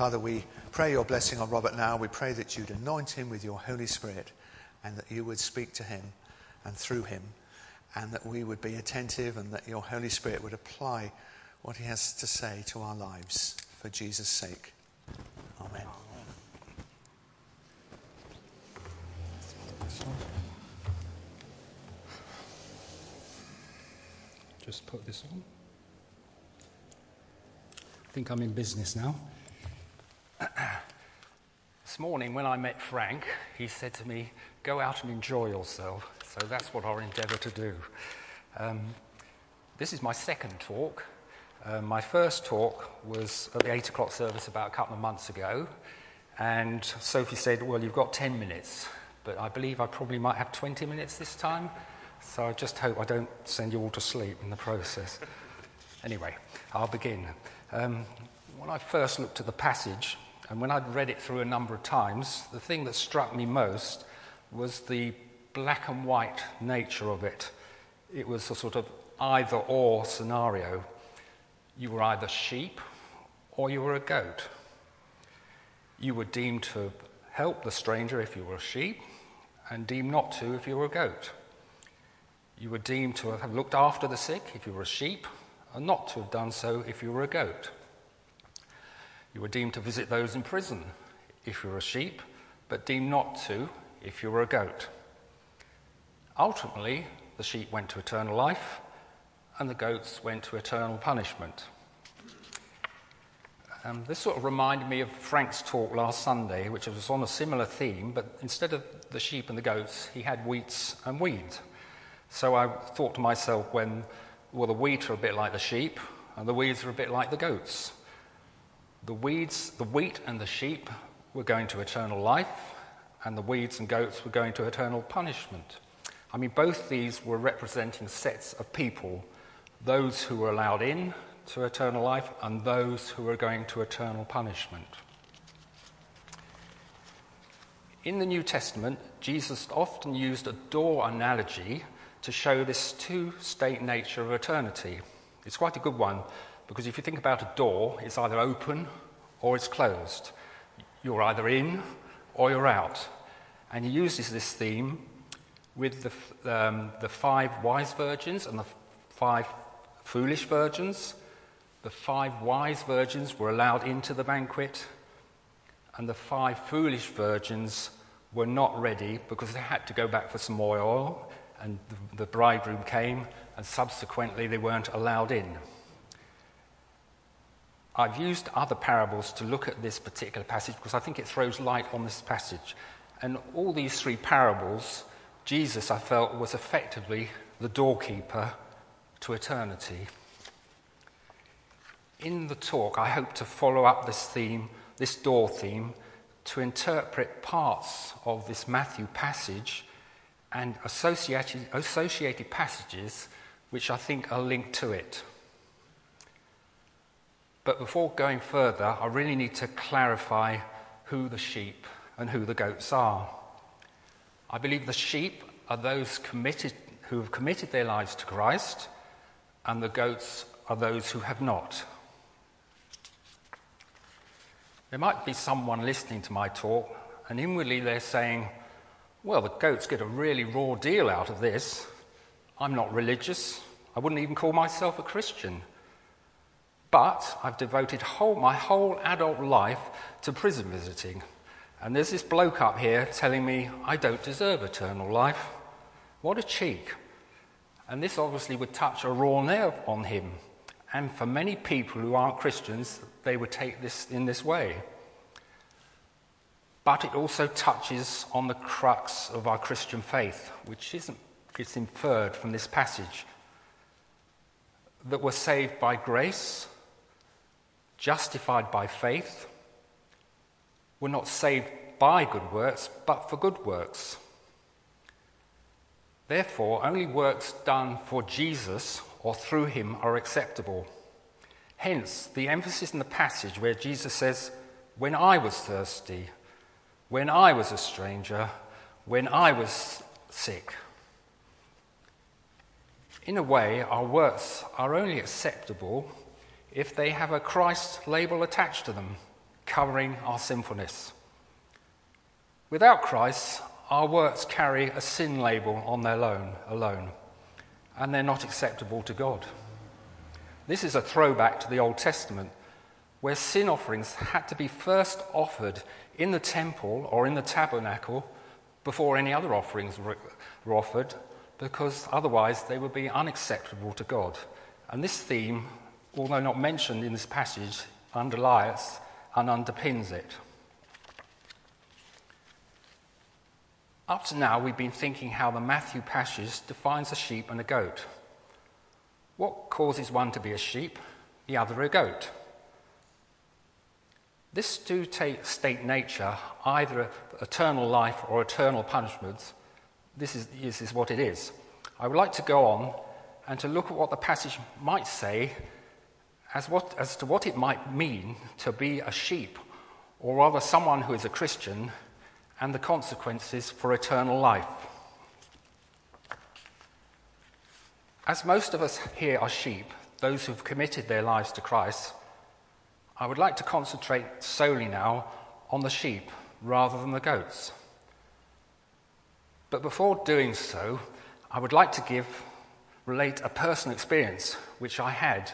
Father, we pray your blessing on Robert now. We pray that you'd anoint him with your Holy Spirit and that you would speak to him and through him, and that we would be attentive and that your Holy Spirit would apply what he has to say to our lives for Jesus' sake. Amen. Just put this on. I think I'm in business now. this morning, when I met Frank, he said to me, Go out and enjoy yourself. So that's what I'll endeavour to do. Um, this is my second talk. Uh, my first talk was at the 8 o'clock service about a couple of months ago, and Sophie said, Well, you've got 10 minutes, but I believe I probably might have 20 minutes this time, so I just hope I don't send you all to sleep in the process. anyway, I'll begin. Um, when I first looked at the passage, and when I'd read it through a number of times, the thing that struck me most was the black and white nature of it. It was a sort of either or scenario. You were either sheep or you were a goat. You were deemed to help the stranger if you were a sheep, and deemed not to if you were a goat. You were deemed to have looked after the sick if you were a sheep, and not to have done so if you were a goat. You were deemed to visit those in prison if you were a sheep, but deemed not to if you were a goat. Ultimately, the sheep went to eternal life, and the goats went to eternal punishment. Um, this sort of reminded me of Frank's talk last Sunday, which was on a similar theme, but instead of the sheep and the goats, he had wheats and weeds. So I thought to myself, when well, the wheat are a bit like the sheep, and the weeds are a bit like the goats. The weeds, the wheat and the sheep were going to eternal life, and the weeds and goats were going to eternal punishment. I mean, both these were representing sets of people those who were allowed in to eternal life and those who were going to eternal punishment. In the New Testament, Jesus often used a door analogy to show this two state nature of eternity. It's quite a good one because if you think about a door, it's either open or it's closed. You're either in or you're out. And he uses this theme with the, um, the five wise virgins and the five foolish virgins. The five wise virgins were allowed into the banquet, and the five foolish virgins were not ready because they had to go back for some more oil, and the, the bridegroom came, and subsequently they weren't allowed in. I've used other parables to look at this particular passage because I think it throws light on this passage. And all these three parables, Jesus, I felt, was effectively the doorkeeper to eternity. In the talk, I hope to follow up this theme, this door theme, to interpret parts of this Matthew passage and associated, associated passages which I think are linked to it. But before going further, I really need to clarify who the sheep and who the goats are. I believe the sheep are those committed, who have committed their lives to Christ, and the goats are those who have not. There might be someone listening to my talk, and inwardly they're saying, well, the goats get a really raw deal out of this. I'm not religious. I wouldn't even call myself a Christian. But I've devoted whole, my whole adult life to prison visiting. And there's this bloke up here telling me I don't deserve eternal life. What a cheek. And this obviously would touch a raw nerve on him. And for many people who aren't Christians, they would take this in this way but it also touches on the crux of our Christian faith, which isn't it's inferred from this passage. That we're saved by grace, justified by faith. We're not saved by good works, but for good works. Therefore, only works done for Jesus or through him are acceptable. Hence, the emphasis in the passage where Jesus says, When I was thirsty, when I was a stranger, when I was sick. In a way, our works are only acceptable if they have a Christ label attached to them covering our sinfulness. Without Christ, our works carry a sin label on their own, alone, and they're not acceptable to God. This is a throwback to the Old Testament, where sin offerings had to be first offered in the temple or in the tabernacle before any other offerings were offered, because otherwise they would be unacceptable to God. And this theme, although not mentioned in this passage, underlies and underpins it. Up to now, we've been thinking how the Matthew passage defines a sheep and a goat. What causes one to be a sheep, the other a goat? This take state nature, either eternal life or eternal punishment. This is, this is what it is. I would like to go on and to look at what the passage might say as, what, as to what it might mean to be a sheep, or rather someone who is a Christian, and the consequences for eternal life. As most of us here are sheep, those who've committed their lives to Christ, I would like to concentrate solely now on the sheep rather than the goats. But before doing so, I would like to give, relate a personal experience which I had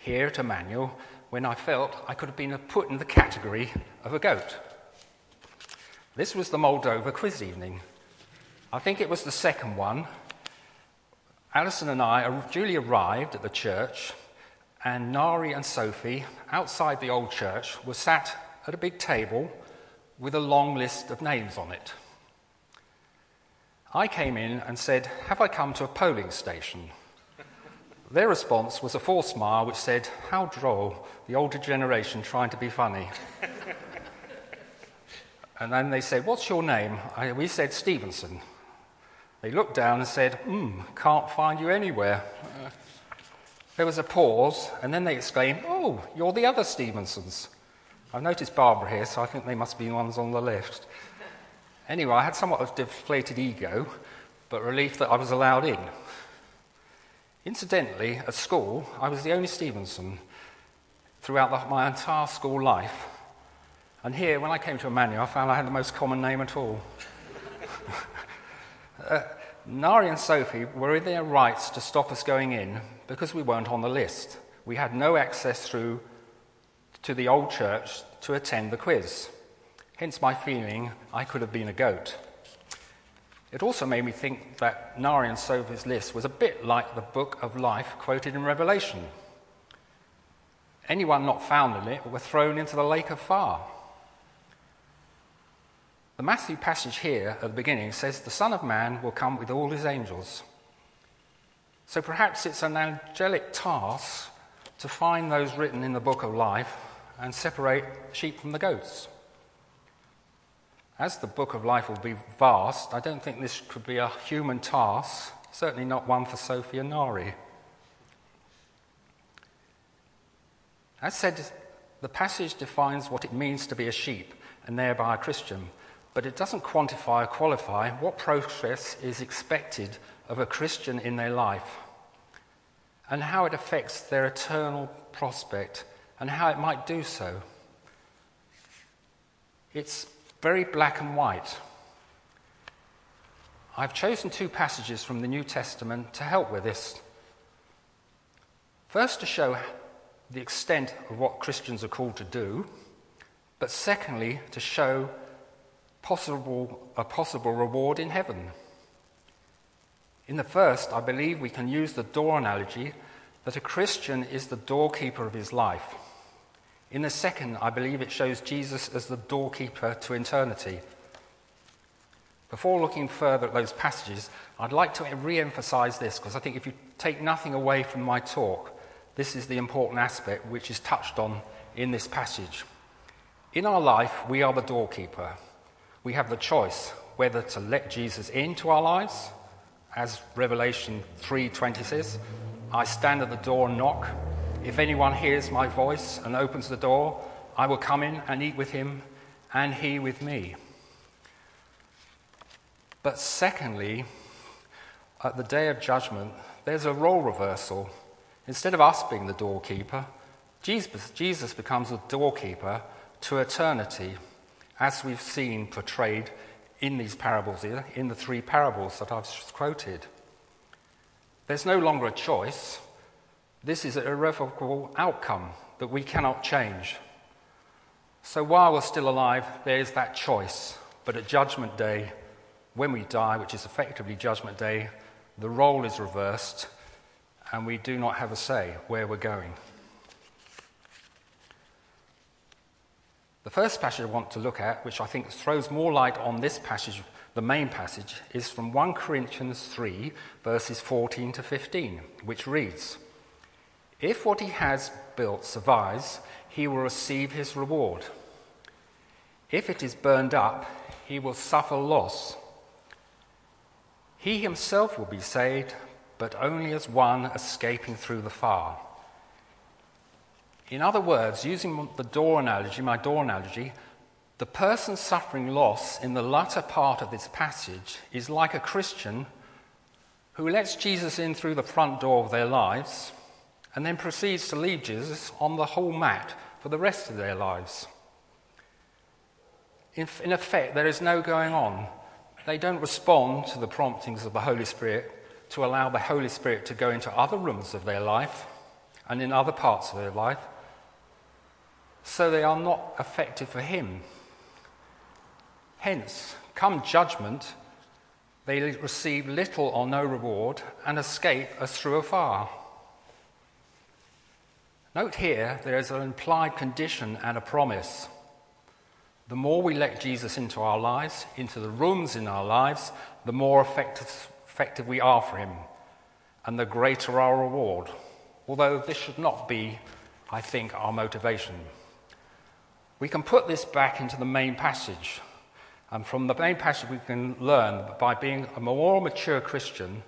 here at Emmanuel when I felt I could have been put in the category of a goat. This was the Moldova quiz evening. I think it was the second one. Alison and I uh, duly arrived at the church and Nari and Sophie, outside the old church, were sat at a big table with a long list of names on it. I came in and said, Have I come to a polling station? Their response was a forced smile which said, How droll, the older generation trying to be funny. and then they said, What's your name? I, we said, Stevenson. They looked down and said, Hmm, can't find you anywhere. There was a pause, and then they exclaimed, Oh, you're the other Stevensons. I've noticed Barbara here, so I think they must be the ones on the left. Anyway, I had somewhat of deflated ego, but relief that I was allowed in. Incidentally, at school, I was the only Stevenson throughout the, my entire school life. And here, when I came to Emmanuel, I found I had the most common name at all. uh, Nari and Sophie were in their rights to stop us going in because we weren't on the list. We had no access through to the old church to attend the quiz. Hence my feeling I could have been a goat. It also made me think that Nari and Sophie's list was a bit like the book of life quoted in Revelation. Anyone not found in it were thrown into the lake of fire. The Matthew passage here at the beginning says, The Son of Man will come with all his angels. So perhaps it's an angelic task to find those written in the book of life and separate sheep from the goats. As the book of life will be vast, I don't think this could be a human task, certainly not one for Sophia Nari. As said, the passage defines what it means to be a sheep and thereby a Christian but it doesn't quantify or qualify what progress is expected of a Christian in their life and how it affects their eternal prospect and how it might do so. It's very black and white. I've chosen two passages from the New Testament to help with this. First, to show the extent of what Christians are called to do, but secondly, to show possible, a possible reward in heaven. In the first, I believe we can use the door analogy that a Christian is the doorkeeper of his life. In the second, I believe it shows Jesus as the doorkeeper to eternity. Before looking further at those passages, I'd like to re emphasize this because I think if you take nothing away from my talk, this is the important aspect which is touched on in this passage. In our life, we are the doorkeeper we have the choice whether to let Jesus into our lives, as Revelation 3:20 says, I stand at the door and knock. If anyone hears my voice and opens the door, I will come in and eat with him and he with me. But secondly, at the day of judgment, there's a role reversal. Instead of us being the doorkeeper, Jesus, Jesus becomes the doorkeeper to eternity, as we've seen portrayed in these parables here, in the three parables that I've quoted. There's no longer a choice. This is an irrevocable outcome that we cannot change. So while we're still alive, there is that choice. But at Judgment Day, when we die, which is effectively Judgment Day, the role is reversed and we do not have a say where we're going. The first passage I want to look at, which I think throws more light on this passage, the main passage, is from 1 Corinthians 3, verses 14 to 15, which reads If what he has built survives, he will receive his reward. If it is burned up, he will suffer loss. He himself will be saved, but only as one escaping through the fire. In other words, using the door analogy, my door analogy, the person suffering loss in the latter part of this passage is like a Christian who lets Jesus in through the front door of their lives and then proceeds to leave Jesus on the whole mat for the rest of their lives. In, in effect, there is no going on. They don't respond to the promptings of the Holy Spirit to allow the Holy Spirit to go into other rooms of their life and in other parts of their life, so they are not effective for Him. Hence, come judgment, they receive little or no reward and escape as through a fire. Note here there is an implied condition and a promise. The more we let Jesus into our lives, into the rooms in our lives, the more effective, effective we are for him, and the greater our reward. Although this should not be, I think, our motivation. We can put this back into the main passage. And from the main passage, we can learn that by being a more mature Christian,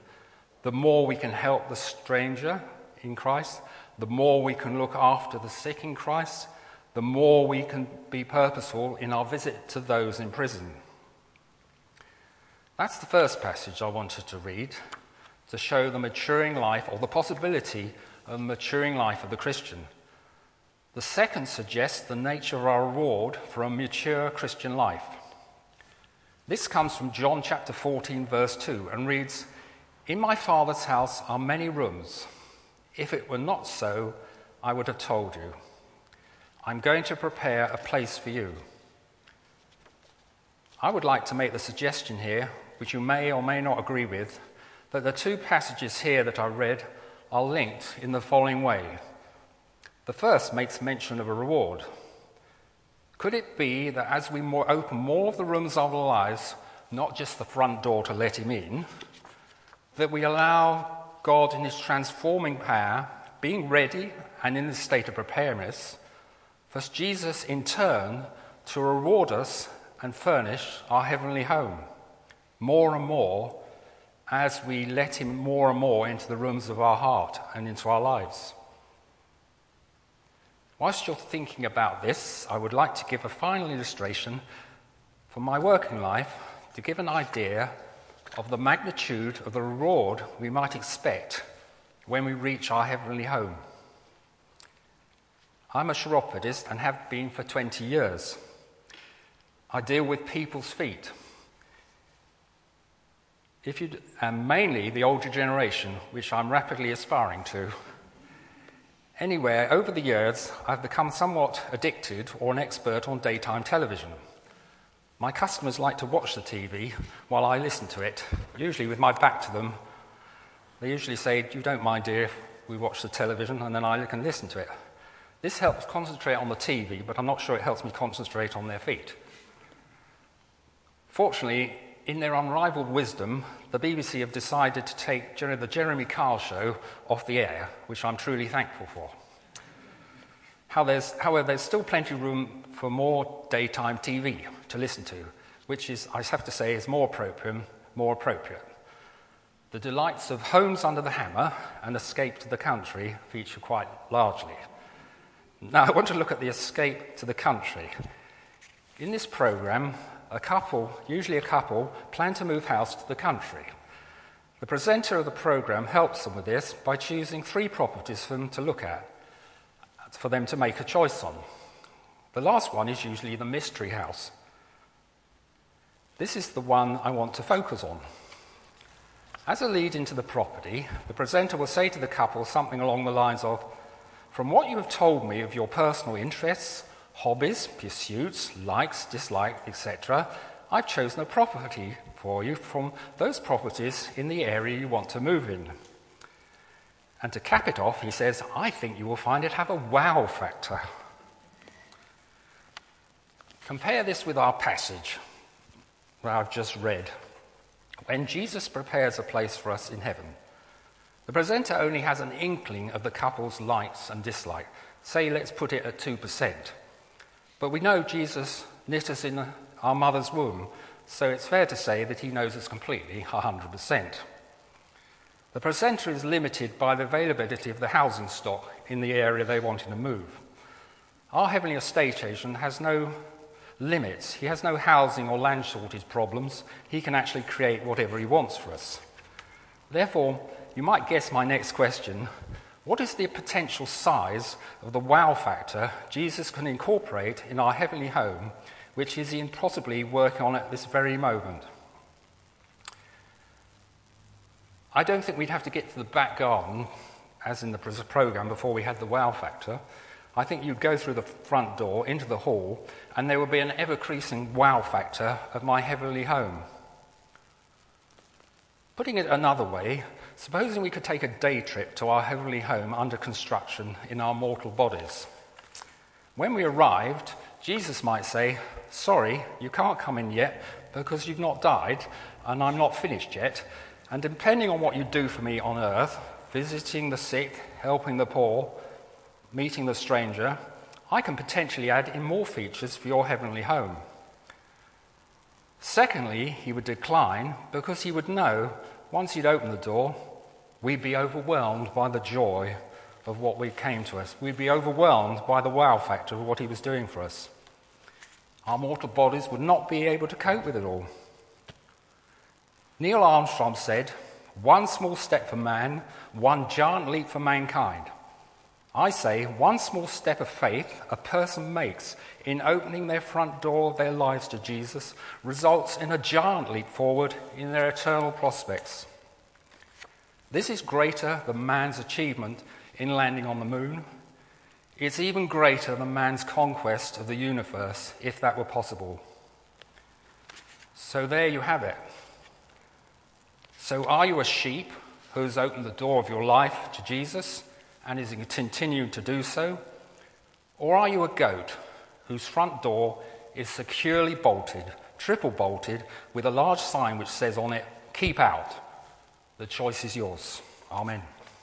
the more we can help the stranger in Christ, the more we can look after the sick in Christ, the more we can be purposeful in our visit to those in prison. That's the first passage I wanted to read to show the maturing life or the possibility of the maturing life of the Christian. The second suggests the nature of our reward for a mature Christian life. This comes from John chapter 14, verse 2, and reads In my Father's house are many rooms. If it were not so, I would have told you. I'm going to prepare a place for you. I would like to make the suggestion here, which you may or may not agree with, that the two passages here that I read are linked in the following way. The first makes mention of a reward. Could it be that as we more open more of the rooms of our lives, not just the front door to let him in, that we allow God in his transforming power, being ready and in the state of preparedness, for Jesus, in turn, to reward us and furnish our heavenly home more and more as we let Him more and more into the rooms of our heart and into our lives. Whilst you're thinking about this, I would like to give a final illustration from my working life to give an idea of the magnitude of the reward we might expect when we reach our heavenly home. I'm a chiropodist and have been for 20 years. I deal with people's feet. If you, and mainly the older generation, which I'm rapidly aspiring to. Anyway, over the years, I've become somewhat addicted or an expert on daytime television. My customers like to watch the TV while I listen to it, usually with my back to them. They usually say, You don't mind, dear, if we watch the television, and then I can listen to it. This helps concentrate on the TV, but I'm not sure it helps me concentrate on their feet. Fortunately, in their unrivaled wisdom, the BBC have decided to take the Jeremy Kyle show off the air, which I'm truly thankful for. There's, however, there's still plenty of room for more daytime TV to listen to, which is, I have to say, is more appropriate. More appropriate. The delights of Homes Under the Hammer and Escape to the Country feature quite largely. Now, I want to look at the escape to the country. In this program, a couple, usually a couple, plan to move house to the country. The presenter of the program helps them with this by choosing three properties for them to look at, for them to make a choice on. The last one is usually the mystery house. This is the one I want to focus on. As a lead into the property, the presenter will say to the couple something along the lines of From what you have told me of your personal interests, hobbies, pursuits, likes, dislikes, etc., I've chosen a property for you from those properties in the area you want to move in. And to cap it off, he says, I think you will find it have a wow factor. Compare this with our passage that I've just read. When Jesus prepares a place for us in heaven, the presenter only has an inkling of the couple's likes and dislikes. Say, let's put it at 2%. But we know Jesus knit us in our mother's womb, so it's fair to say that he knows us completely, 100%. The presenter is limited by the availability of the housing stock in the area they want to move. Our heavenly estate agent has no limits. He has no housing or land shortage problems. He can actually create whatever he wants for us. Therefore, you might guess my next question what is the potential size of the wow factor Jesus can incorporate in our heavenly home, which is he possibly working on at this very moment? I don't think we'd have to get to the back garden, as in the program, before we had the wow factor. I think you'd go through the front door into the hall, and there would be an ever increasing wow factor of my heavenly home. Putting it another way, Supposing we could take a day trip to our heavenly home under construction in our mortal bodies. When we arrived, Jesus might say, Sorry, you can't come in yet because you've not died and I'm not finished yet. And depending on what you do for me on earth, visiting the sick, helping the poor, meeting the stranger, I can potentially add in more features for your heavenly home. Secondly, he would decline because he would know once he'd opened the door, we'd be overwhelmed by the joy of what we came to us. We'd be overwhelmed by the wow factor of what he was doing for us. Our mortal bodies would not be able to cope with it all. Neil Armstrong said, One small step for man, one giant leap for mankind. I say, one small step of faith a person makes in opening their front door of their lives to Jesus results in a giant leap forward in their eternal prospects. This is greater than man's achievement in landing on the moon. It's even greater than man's conquest of the universe, if that were possible. So there you have it. So, are you a sheep who's opened the door of your life to Jesus and is it continuing to do so? Or are you a goat whose front door is securely bolted, triple bolted, with a large sign which says on it, Keep out? The choice is yours. Amen.